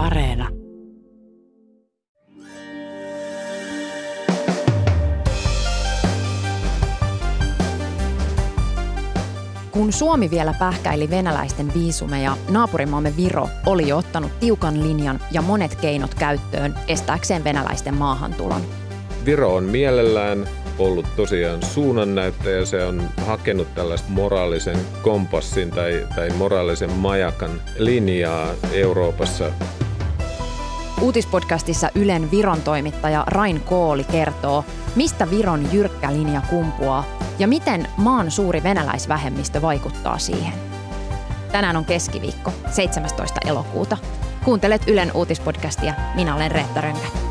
Areena. Kun Suomi vielä pähkäili venäläisten viisumeja, naapurimaamme Viro oli jo ottanut tiukan linjan ja monet keinot käyttöön estääkseen venäläisten maahantulon. Viro on mielellään ollut tosiaan suunnannäyttäjä. Se on hakenut tällaista moraalisen kompassin tai, tai moraalisen majakan linjaa Euroopassa. Uutispodcastissa Ylen Viron toimittaja Rain Kooli kertoo, mistä Viron jyrkkä linja kumpuaa ja miten maan suuri venäläisvähemmistö vaikuttaa siihen. Tänään on keskiviikko, 17. elokuuta. Kuuntelet Ylen uutispodcastia. Minä olen Reetta Rönkä.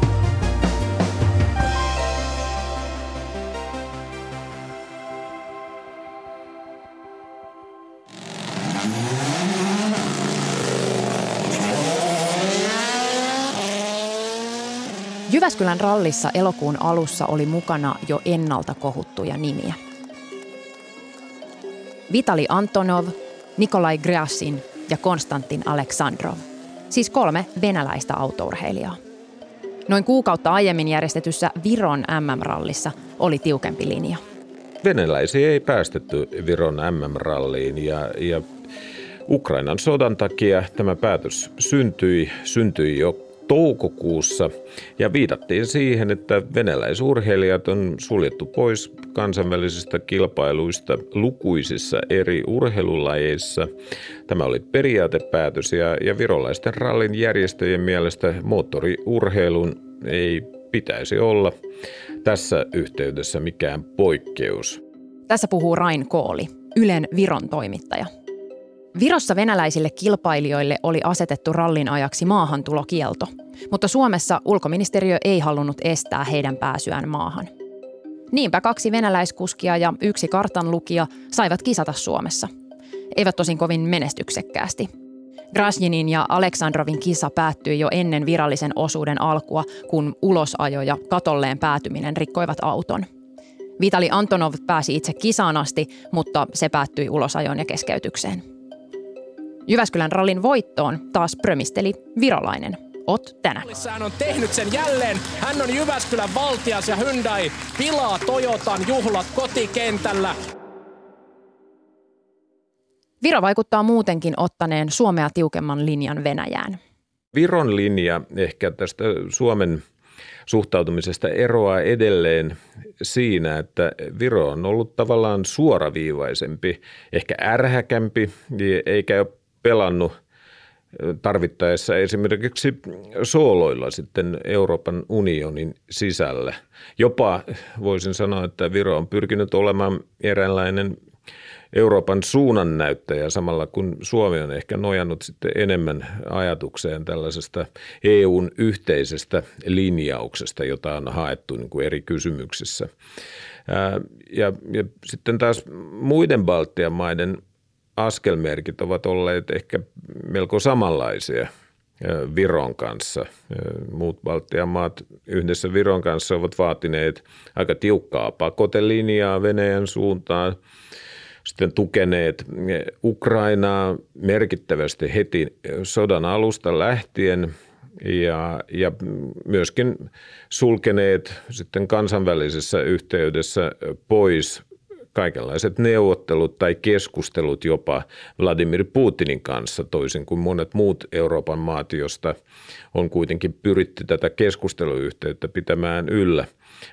Jyväskylän rallissa elokuun alussa oli mukana jo ennalta kohuttuja nimiä. Vitali Antonov, Nikolai Gryasin ja Konstantin Aleksandrov. Siis kolme venäläistä autourheilijaa. Noin kuukautta aiemmin järjestetyssä Viron MM-rallissa oli tiukempi linja. Venäläisiä ei päästetty Viron MM-ralliin ja, ja Ukrainan sodan takia tämä päätös syntyi, syntyi jo toukokuussa ja viitattiin siihen, että venäläisurheilijat on suljettu pois kansainvälisistä kilpailuista lukuisissa eri urheilulajeissa. Tämä oli periaatepäätös ja, ja virolaisten rallin järjestöjen mielestä moottoriurheilun ei pitäisi olla tässä yhteydessä mikään poikkeus. Tässä puhuu Rain Kooli, Ylen Viron toimittaja. Virossa venäläisille kilpailijoille oli asetettu rallin ajaksi maahantulokielto, mutta Suomessa ulkoministeriö ei halunnut estää heidän pääsyään maahan. Niinpä kaksi venäläiskuskia ja yksi kartanlukija saivat kisata Suomessa. Eivät tosin kovin menestyksekkäästi. Grasjinin ja Aleksandrovin kisa päättyi jo ennen virallisen osuuden alkua, kun ulosajo ja katolleen päätyminen rikkoivat auton. Vitali Antonov pääsi itse kisaan asti, mutta se päättyi ulosajoon ja keskeytykseen. Jyväskylän rallin voittoon taas prömisteli virolainen Ot tänä. Hän on tehnyt sen jälleen. Hän on Jyväskylän valtias ja Hyundai pilaa Toyotan juhlat kotikentällä. Viro vaikuttaa muutenkin ottaneen Suomea tiukemman linjan Venäjään. Viron linja ehkä tästä Suomen suhtautumisesta eroaa edelleen siinä, että Viro on ollut tavallaan suoraviivaisempi, ehkä ärhäkämpi, eikä ole pelannut tarvittaessa esimerkiksi sooloilla sitten Euroopan unionin sisällä. Jopa voisin sanoa, että Viro on pyrkinyt olemaan eräänlainen Euroopan suunnannäyttäjä samalla kun Suomi on ehkä nojannut sitten enemmän ajatukseen tällaisesta EUn yhteisestä linjauksesta, jota on haettu niin kuin eri kysymyksissä. Ja, ja sitten taas muiden Baltian maiden askelmerkit ovat olleet ehkä melko samanlaisia Viron kanssa. Muut Baltian maat yhdessä Viron kanssa ovat vaatineet aika tiukkaa pakotelinjaa Venäjän suuntaan. Sitten tukeneet Ukrainaa merkittävästi heti sodan alusta lähtien ja, ja myöskin sulkeneet sitten kansainvälisessä yhteydessä pois kaikenlaiset neuvottelut tai keskustelut jopa Vladimir Putinin kanssa, toisin kuin monet muut Euroopan maat, josta on kuitenkin pyritty tätä keskusteluyhteyttä pitämään yllä.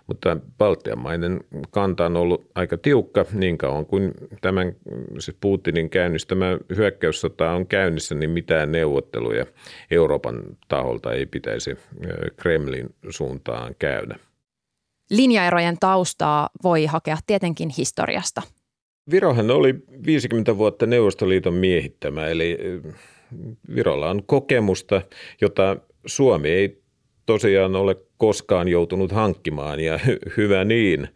Mutta Baltian maiden kanta on ollut aika tiukka niin kauan kuin tämän siis Putinin käynnistämä hyökkäyssota on käynnissä, niin mitään neuvotteluja Euroopan taholta ei pitäisi Kremlin suuntaan käydä. Linjaerojen taustaa voi hakea tietenkin historiasta. Virohan oli 50 vuotta Neuvostoliiton miehittämä, eli Virolla on kokemusta, jota Suomi ei tosiaan ole koskaan joutunut hankkimaan ja hyvä niin.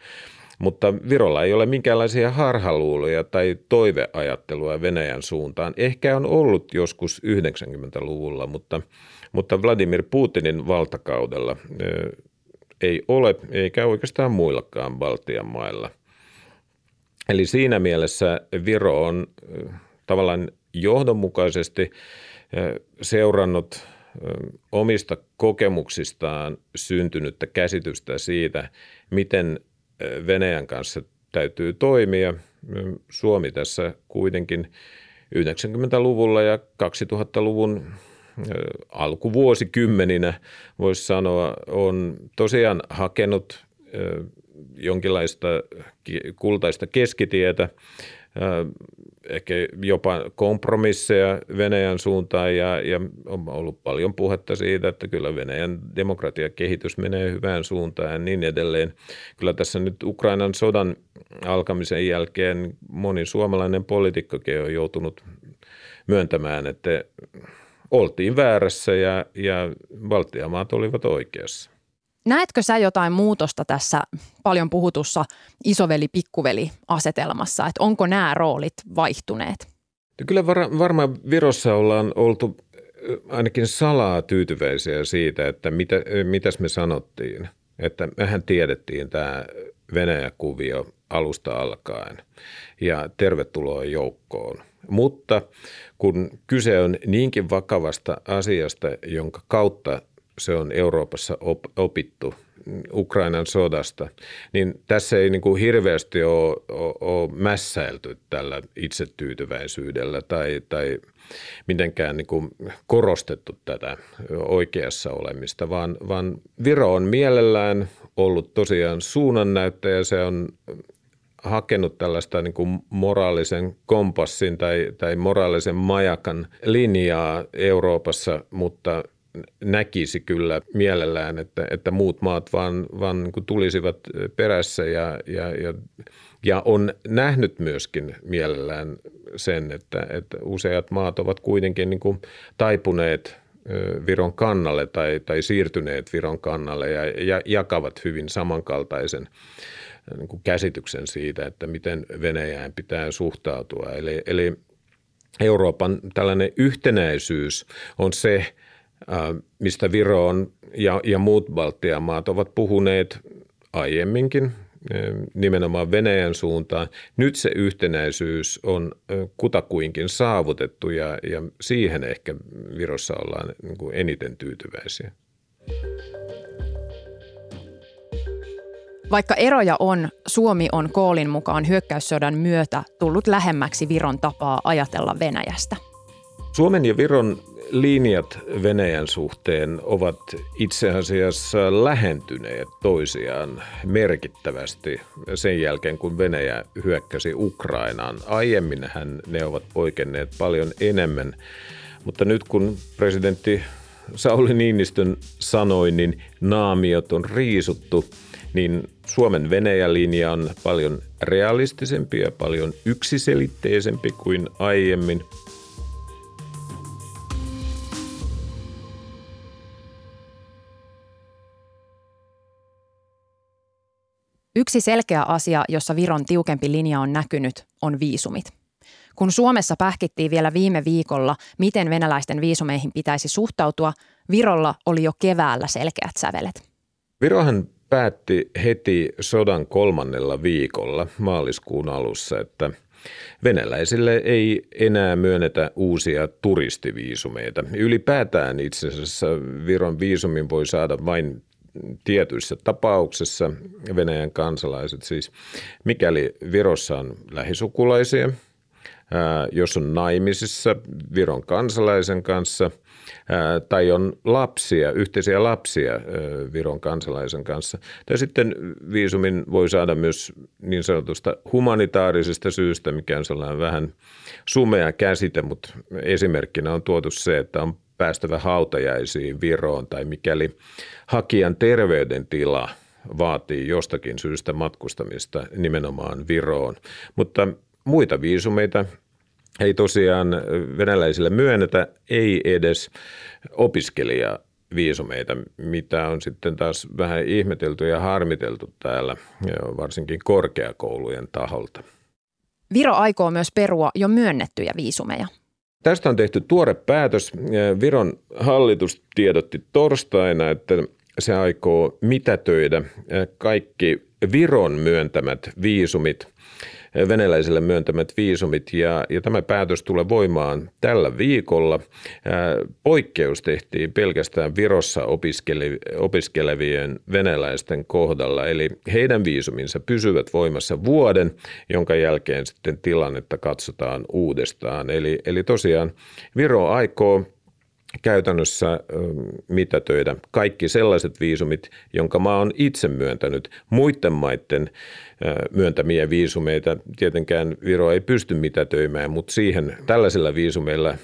Mutta Virolla ei ole minkäänlaisia harhaluuloja tai toiveajattelua Venäjän suuntaan. Ehkä on ollut joskus 90-luvulla, mutta, mutta Vladimir Putinin valtakaudella ei ole, eikä oikeastaan muillakaan Baltian mailla. Eli siinä mielessä Viro on tavallaan johdonmukaisesti seurannut omista kokemuksistaan syntynyttä käsitystä siitä, miten Venäjän kanssa täytyy toimia. Suomi tässä kuitenkin 90-luvulla ja 2000-luvun alkuvuosikymmeninä voisi sanoa, on tosiaan hakenut jonkinlaista kultaista keskitietä, ehkä jopa kompromisseja Venäjän suuntaan ja, ja on ollut paljon puhetta siitä, että kyllä Venäjän demokratiakehitys menee hyvään suuntaan ja niin edelleen. Kyllä tässä nyt Ukrainan sodan alkamisen jälkeen moni suomalainen poliitikkokin on joutunut myöntämään, että oltiin väärässä ja, ja valtiamaat olivat oikeassa. Näetkö sä jotain muutosta tässä paljon puhutussa isoveli-pikkuveli-asetelmassa, että onko nämä roolit vaihtuneet? Kyllä var, varmaan Virossa ollaan oltu ainakin salaa tyytyväisiä siitä, että mitä, mitäs me sanottiin. Että mehän tiedettiin tämä Venäjä-kuvio alusta alkaen ja tervetuloa joukkoon. Mutta kun kyse on niinkin vakavasta asiasta, jonka kautta se on Euroopassa op, opittu Ukrainan sodasta, niin tässä ei niin kuin hirveästi ole, ole, ole mässäilty tällä itsetyytyväisyydellä tai, tai mitenkään niin kuin korostettu tätä oikeassa olemista, vaan, vaan Viro on mielellään ollut tosiaan suunnannäyttäjä, se on hakenut tällaista niin kuin moraalisen kompassin tai, tai moraalisen majakan linjaa Euroopassa, mutta näkisi kyllä mielellään, että, että muut maat vaan, vaan niin tulisivat perässä ja, ja, ja, ja on nähnyt myöskin mielellään sen, että, että useat maat ovat kuitenkin niin kuin taipuneet Viron kannalle tai, tai siirtyneet Viron kannalle ja, ja jakavat hyvin samankaltaisen niin kuin käsityksen siitä, että miten Venäjään pitää suhtautua. Eli, eli Euroopan tällainen yhtenäisyys on se, mistä Viro on ja, ja muut Baltian maat ovat puhuneet aiemminkin nimenomaan Venäjän suuntaan. Nyt se yhtenäisyys on kutakuinkin saavutettu ja, ja siihen ehkä Virossa ollaan niin eniten tyytyväisiä. Vaikka eroja on, Suomi on Koolin mukaan hyökkäyssodan myötä tullut lähemmäksi Viron tapaa ajatella Venäjästä. Suomen ja Viron linjat Venäjän suhteen ovat itse asiassa lähentyneet toisiaan merkittävästi sen jälkeen, kun Venäjä hyökkäsi Ukrainaan. Aiemminhän ne ovat poikenneet paljon enemmän, mutta nyt kun presidentti Sauli Niinistön sanoi, niin naamiot on riisuttu, niin Suomen Venäjä-linja on paljon realistisempi ja paljon yksiselitteisempi kuin aiemmin – Yksi selkeä asia, jossa Viron tiukempi linja on näkynyt, on viisumit. Kun Suomessa pähkittiin vielä viime viikolla, miten venäläisten viisumeihin pitäisi suhtautua, Virolla oli jo keväällä selkeät sävelet. Virohan päätti heti sodan kolmannella viikolla maaliskuun alussa, että venäläisille ei enää myönnetä uusia turistiviisumeita. Ylipäätään itse asiassa Viron viisumin voi saada vain tietyissä tapauksissa Venäjän kansalaiset, siis mikäli Virossa on lähisukulaisia, jos on naimisissa Viron kansalaisen kanssa tai on lapsia, yhteisiä lapsia Viron kansalaisen kanssa. Tai sitten viisumin voi saada myös niin sanotusta humanitaarisesta syystä, mikä on sellainen vähän sumea käsite, mutta esimerkkinä on tuotu se, että on päästävä hautajaisiin Viroon tai mikäli hakijan terveydentila vaatii jostakin syystä matkustamista nimenomaan Viroon. Mutta muita viisumeita ei tosiaan venäläisille myönnetä, ei edes opiskelija viisumeita, mitä on sitten taas vähän ihmetelty ja harmiteltu täällä, varsinkin korkeakoulujen taholta. Viro aikoo myös perua jo myönnettyjä viisumeja. Tästä on tehty tuore päätös. Viron hallitus tiedotti torstaina, että se aikoo mitätöidä kaikki Viron myöntämät viisumit venäläisille myöntämät viisumit ja, ja tämä päätös tulee voimaan tällä viikolla. Poikkeus tehtiin pelkästään Virossa opiskelevien venäläisten kohdalla, eli heidän viisuminsa pysyvät voimassa vuoden, jonka jälkeen sitten tilannetta katsotaan uudestaan. Eli, eli tosiaan Viro aikoo käytännössä mitätöidä kaikki sellaiset viisumit, jonka maa on itse myöntänyt. Muiden maiden myöntämiä viisumeita tietenkään Viro ei pysty mitätöimään, mutta siihen tällaisilla viisumeilla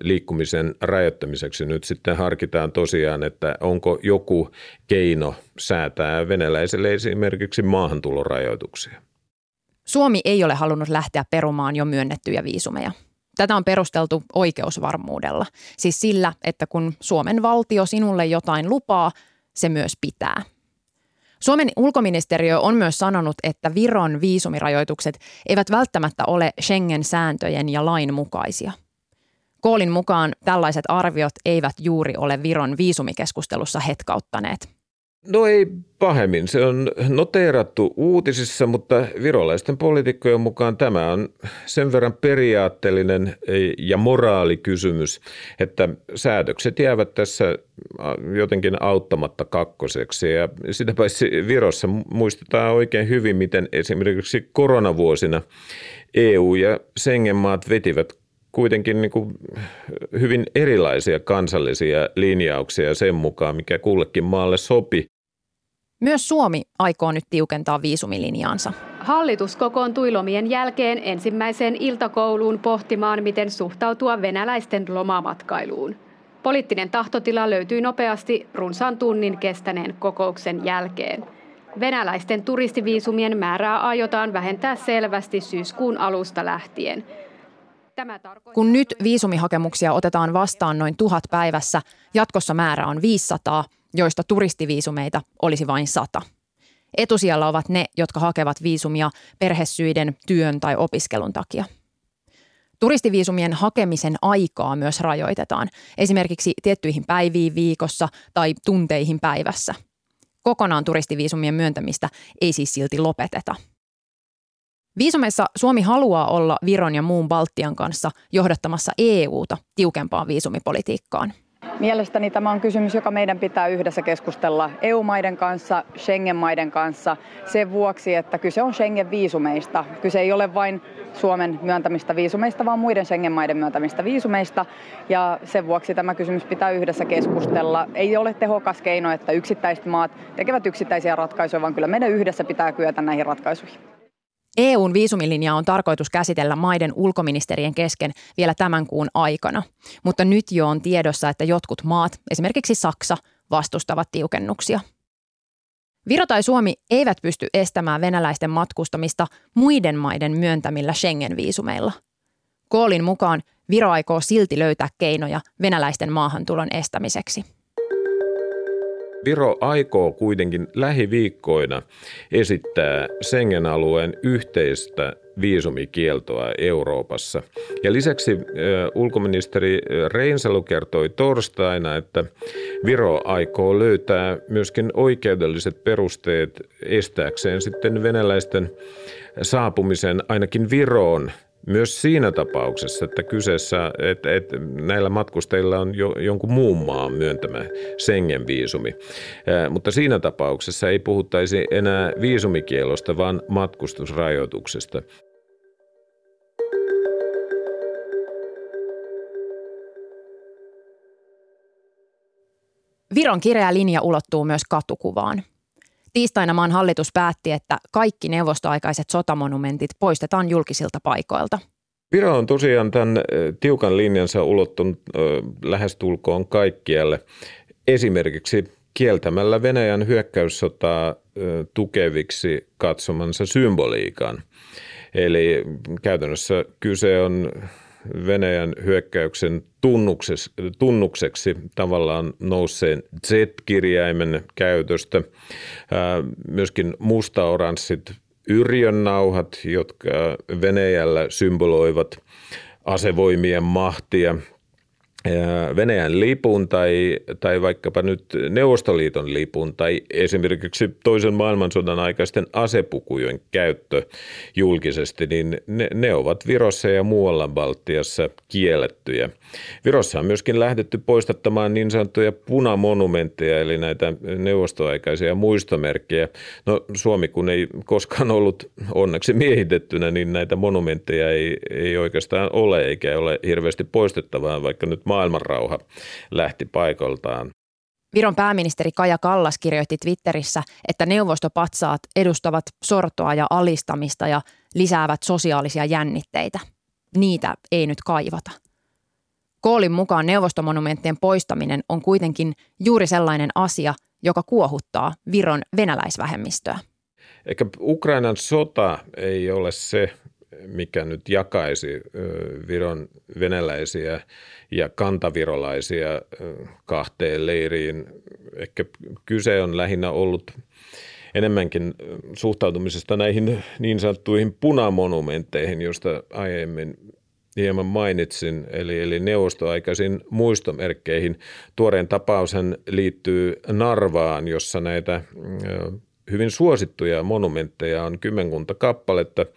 liikkumisen rajoittamiseksi nyt sitten harkitaan tosiaan, että onko joku keino säätää venäläiselle esimerkiksi maahantulorajoituksia. Suomi ei ole halunnut lähteä perumaan jo myönnettyjä viisumeja. Tätä on perusteltu oikeusvarmuudella, siis sillä, että kun Suomen valtio sinulle jotain lupaa, se myös pitää. Suomen ulkoministeriö on myös sanonut, että Viron viisumirajoitukset eivät välttämättä ole Schengen-sääntöjen ja lain mukaisia. Koolin mukaan tällaiset arviot eivät juuri ole Viron viisumikeskustelussa hetkauttaneet – No ei pahemmin. Se on noteerattu uutisissa, mutta virolaisten poliitikkojen mukaan tämä on sen verran periaatteellinen ja moraalikysymys, että säädökset jäävät tässä jotenkin auttamatta kakkoseksi. Ja sitä paitsi Virossa muistetaan oikein hyvin, miten esimerkiksi koronavuosina EU ja Schengen-maat vetivät kuitenkin niin kuin hyvin erilaisia kansallisia linjauksia sen mukaan, mikä kullekin maalle sopi. Myös Suomi aikoo nyt tiukentaa viisumilinjaansa. Hallitus kokoontui lomien jälkeen ensimmäiseen iltakouluun pohtimaan, miten suhtautua venäläisten lomamatkailuun. Poliittinen tahtotila löytyi nopeasti runsaan tunnin kestäneen kokouksen jälkeen. Venäläisten turistiviisumien määrää aiotaan vähentää selvästi syyskuun alusta lähtien. Kun nyt viisumihakemuksia otetaan vastaan noin tuhat päivässä, jatkossa määrä on 500, joista turistiviisumeita olisi vain sata. Etusijalla ovat ne, jotka hakevat viisumia perhesyiden, työn tai opiskelun takia. Turistiviisumien hakemisen aikaa myös rajoitetaan, esimerkiksi tiettyihin päiviin viikossa tai tunteihin päivässä. Kokonaan turistiviisumien myöntämistä ei siis silti lopeteta – Viisumeissa Suomi haluaa olla Viron ja muun Baltian kanssa johdattamassa EUta tiukempaan viisumipolitiikkaan. Mielestäni tämä on kysymys, joka meidän pitää yhdessä keskustella EU-maiden kanssa, Schengen-maiden kanssa sen vuoksi, että kyse on Schengen-viisumeista. Kyse ei ole vain Suomen myöntämistä viisumeista, vaan muiden Schengen-maiden myöntämistä viisumeista. Ja sen vuoksi tämä kysymys pitää yhdessä keskustella. Ei ole tehokas keino, että yksittäiset maat tekevät yksittäisiä ratkaisuja, vaan kyllä meidän yhdessä pitää kyetä näihin ratkaisuihin. EUn viisumilinja on tarkoitus käsitellä maiden ulkoministerien kesken vielä tämän kuun aikana, mutta nyt jo on tiedossa, että jotkut maat, esimerkiksi Saksa, vastustavat tiukennuksia. Viro tai Suomi eivät pysty estämään venäläisten matkustamista muiden maiden myöntämillä Schengen-viisumeilla. Koolin mukaan Viro aikoo silti löytää keinoja venäläisten maahantulon estämiseksi. Viro aikoo kuitenkin lähiviikkoina esittää Schengen-alueen yhteistä viisumikieltoa Euroopassa. Ja lisäksi ulkoministeri Reinsalu kertoi torstaina, että Viro aikoo löytää myöskin oikeudelliset perusteet estääkseen sitten venäläisten saapumisen ainakin Viroon myös siinä tapauksessa, että kyseessä, että, että näillä matkustajilla on jo, jonkun muun maan myöntämä Schengen-viisumi. mutta siinä tapauksessa ei puhuttaisi enää viisumikielosta, vaan matkustusrajoituksesta. Viron kireä linja ulottuu myös katukuvaan. Tiistaina maan hallitus päätti, että kaikki neuvostoaikaiset sotamonumentit poistetaan julkisilta paikoilta. Viro on tosiaan tämän tiukan linjansa ulottunut lähestulkoon kaikkialle. Esimerkiksi kieltämällä Venäjän hyökkäyssotaa tukeviksi katsomansa symboliikan. Eli käytännössä kyse on Venäjän hyökkäyksen tunnukseksi tavallaan nousseen Z-kirjaimen käytöstä. Myöskin musta-oranssit yrjönnauhat, jotka Venäjällä symboloivat asevoimien mahtia. Venäjän lipun tai, tai vaikkapa nyt Neuvostoliiton lipun tai esimerkiksi toisen maailmansodan aikaisten asepukujen käyttö julkisesti, niin ne, ne ovat Virossa ja muualla Baltiassa kiellettyjä. Virossa on myöskin lähdetty poistattamaan niin sanottuja punamonumentteja, eli näitä neuvostoaikaisia muistomerkkejä. No Suomi kun ei koskaan ollut onneksi miehitettynä, niin näitä monumentteja ei, ei oikeastaan ole eikä ole hirveästi poistettavaa, vaikka nyt maailmanrauha lähti paikaltaan. Viron pääministeri Kaja Kallas kirjoitti Twitterissä, että neuvostopatsaat edustavat sortoa ja alistamista ja lisäävät sosiaalisia jännitteitä. Niitä ei nyt kaivata. Koolin mukaan neuvostomonumenttien poistaminen on kuitenkin juuri sellainen asia, joka kuohuttaa Viron venäläisvähemmistöä. Eikä Ukrainan sota ei ole se, mikä nyt jakaisi Viron venäläisiä ja kantavirolaisia kahteen leiriin. Ehkä kyse on lähinnä ollut enemmänkin suhtautumisesta näihin niin sanottuihin punamonumentteihin, joista aiemmin hieman mainitsin, eli, eli neuvostoaikaisiin muistomerkkeihin. Tuoreen tapaushan liittyy Narvaan, jossa näitä hyvin suosittuja monumentteja on kymmenkunta kappaletta –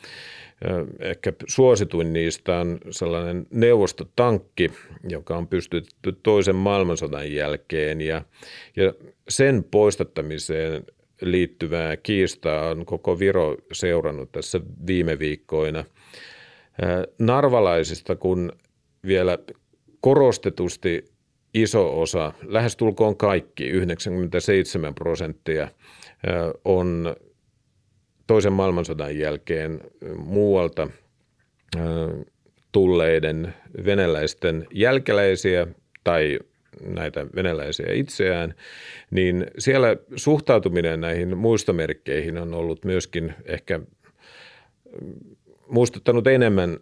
Ehkä suosituin niistä on sellainen neuvostotankki, joka on pystytty toisen maailmansodan jälkeen ja, ja sen poistattamiseen liittyvää kiistaa on koko Viro seurannut tässä viime viikkoina. Narvalaisista, kun vielä korostetusti iso osa, lähestulkoon kaikki, 97 prosenttia, on toisen maailmansodan jälkeen muualta tulleiden venäläisten jälkeläisiä tai näitä venäläisiä itseään, niin siellä suhtautuminen näihin muistomerkkeihin on ollut myöskin ehkä muistuttanut enemmän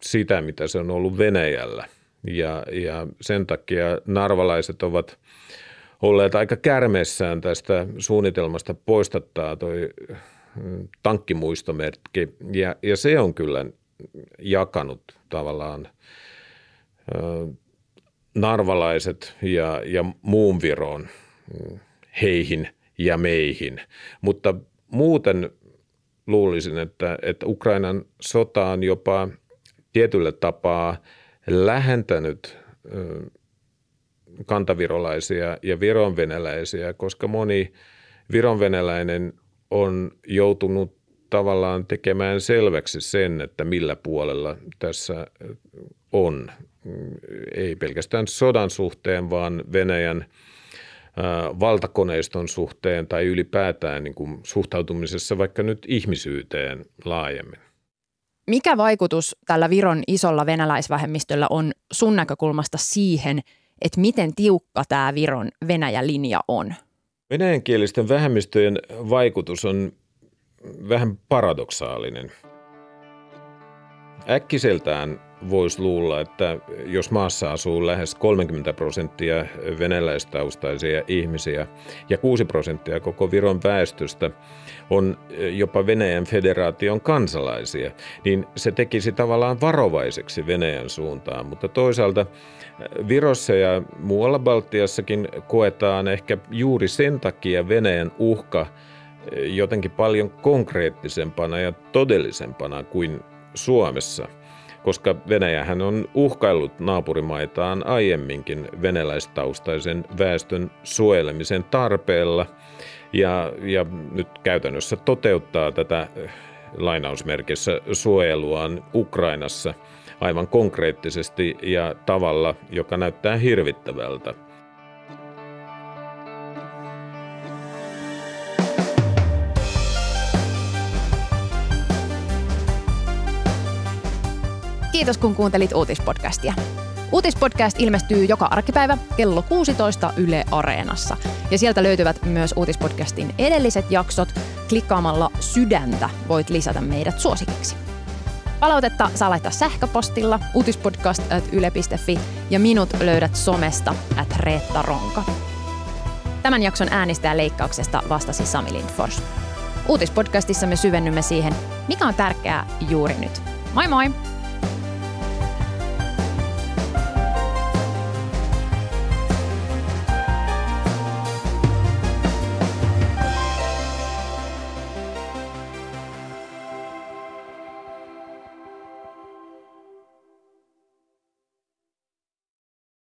sitä, mitä se on ollut Venäjällä. Ja, ja sen takia narvalaiset ovat olleet aika kärmeessään tästä suunnitelmasta poistattaa toi tankkimuistomerkki ja, ja se on kyllä jakanut tavallaan narvalaiset ja, ja muun Viroon heihin ja meihin. Mutta muuten luulisin, että, että Ukrainan sota on jopa tietyllä tapaa lähentänyt kantavirolaisia ja vironvenäläisiä, koska moni vironvenäläinen on joutunut tavallaan tekemään selväksi sen, että millä puolella tässä on. Ei pelkästään sodan suhteen, vaan Venäjän valtakoneiston suhteen tai ylipäätään niin kuin suhtautumisessa vaikka nyt ihmisyyteen laajemmin. Mikä vaikutus tällä Viron isolla venäläisvähemmistöllä on sun näkökulmasta siihen, miten tiukka tämä Viron Venäjä-linja on? Venäjänkielisten vähemmistöjen vaikutus on vähän paradoksaalinen. Äkkiseltään voisi luulla, että jos maassa asuu lähes 30 prosenttia venäläistaustaisia ihmisiä ja 6 prosenttia koko Viron väestöstä on jopa Venäjän federaation kansalaisia, niin se tekisi tavallaan varovaiseksi Venäjän suuntaan. Mutta toisaalta Virossa ja muualla Baltiassakin koetaan ehkä juuri sen takia Venäjän uhka jotenkin paljon konkreettisempana ja todellisempana kuin Suomessa – koska Venäjähän on uhkaillut naapurimaitaan aiemminkin venäläistaustaisen väestön suojelemisen tarpeella ja, ja nyt käytännössä toteuttaa tätä eh, lainausmerkissä suojeluaan Ukrainassa aivan konkreettisesti ja tavalla, joka näyttää hirvittävältä. Kiitos kun kuuntelit uutispodcastia. Uutispodcast ilmestyy joka arkipäivä kello 16 Yle Areenassa. Ja sieltä löytyvät myös uutispodcastin edelliset jaksot. Klikkaamalla sydäntä voit lisätä meidät suosikiksi. Palautetta saa laittaa sähköpostilla uutispodcast.yle.fi ja minut löydät somesta at Reetta Ronka. Tämän jakson äänistä leikkauksesta vastasi Sami Lindfors. Uutispodcastissa me syvennymme siihen, mikä on tärkeää juuri nyt. Moi moi!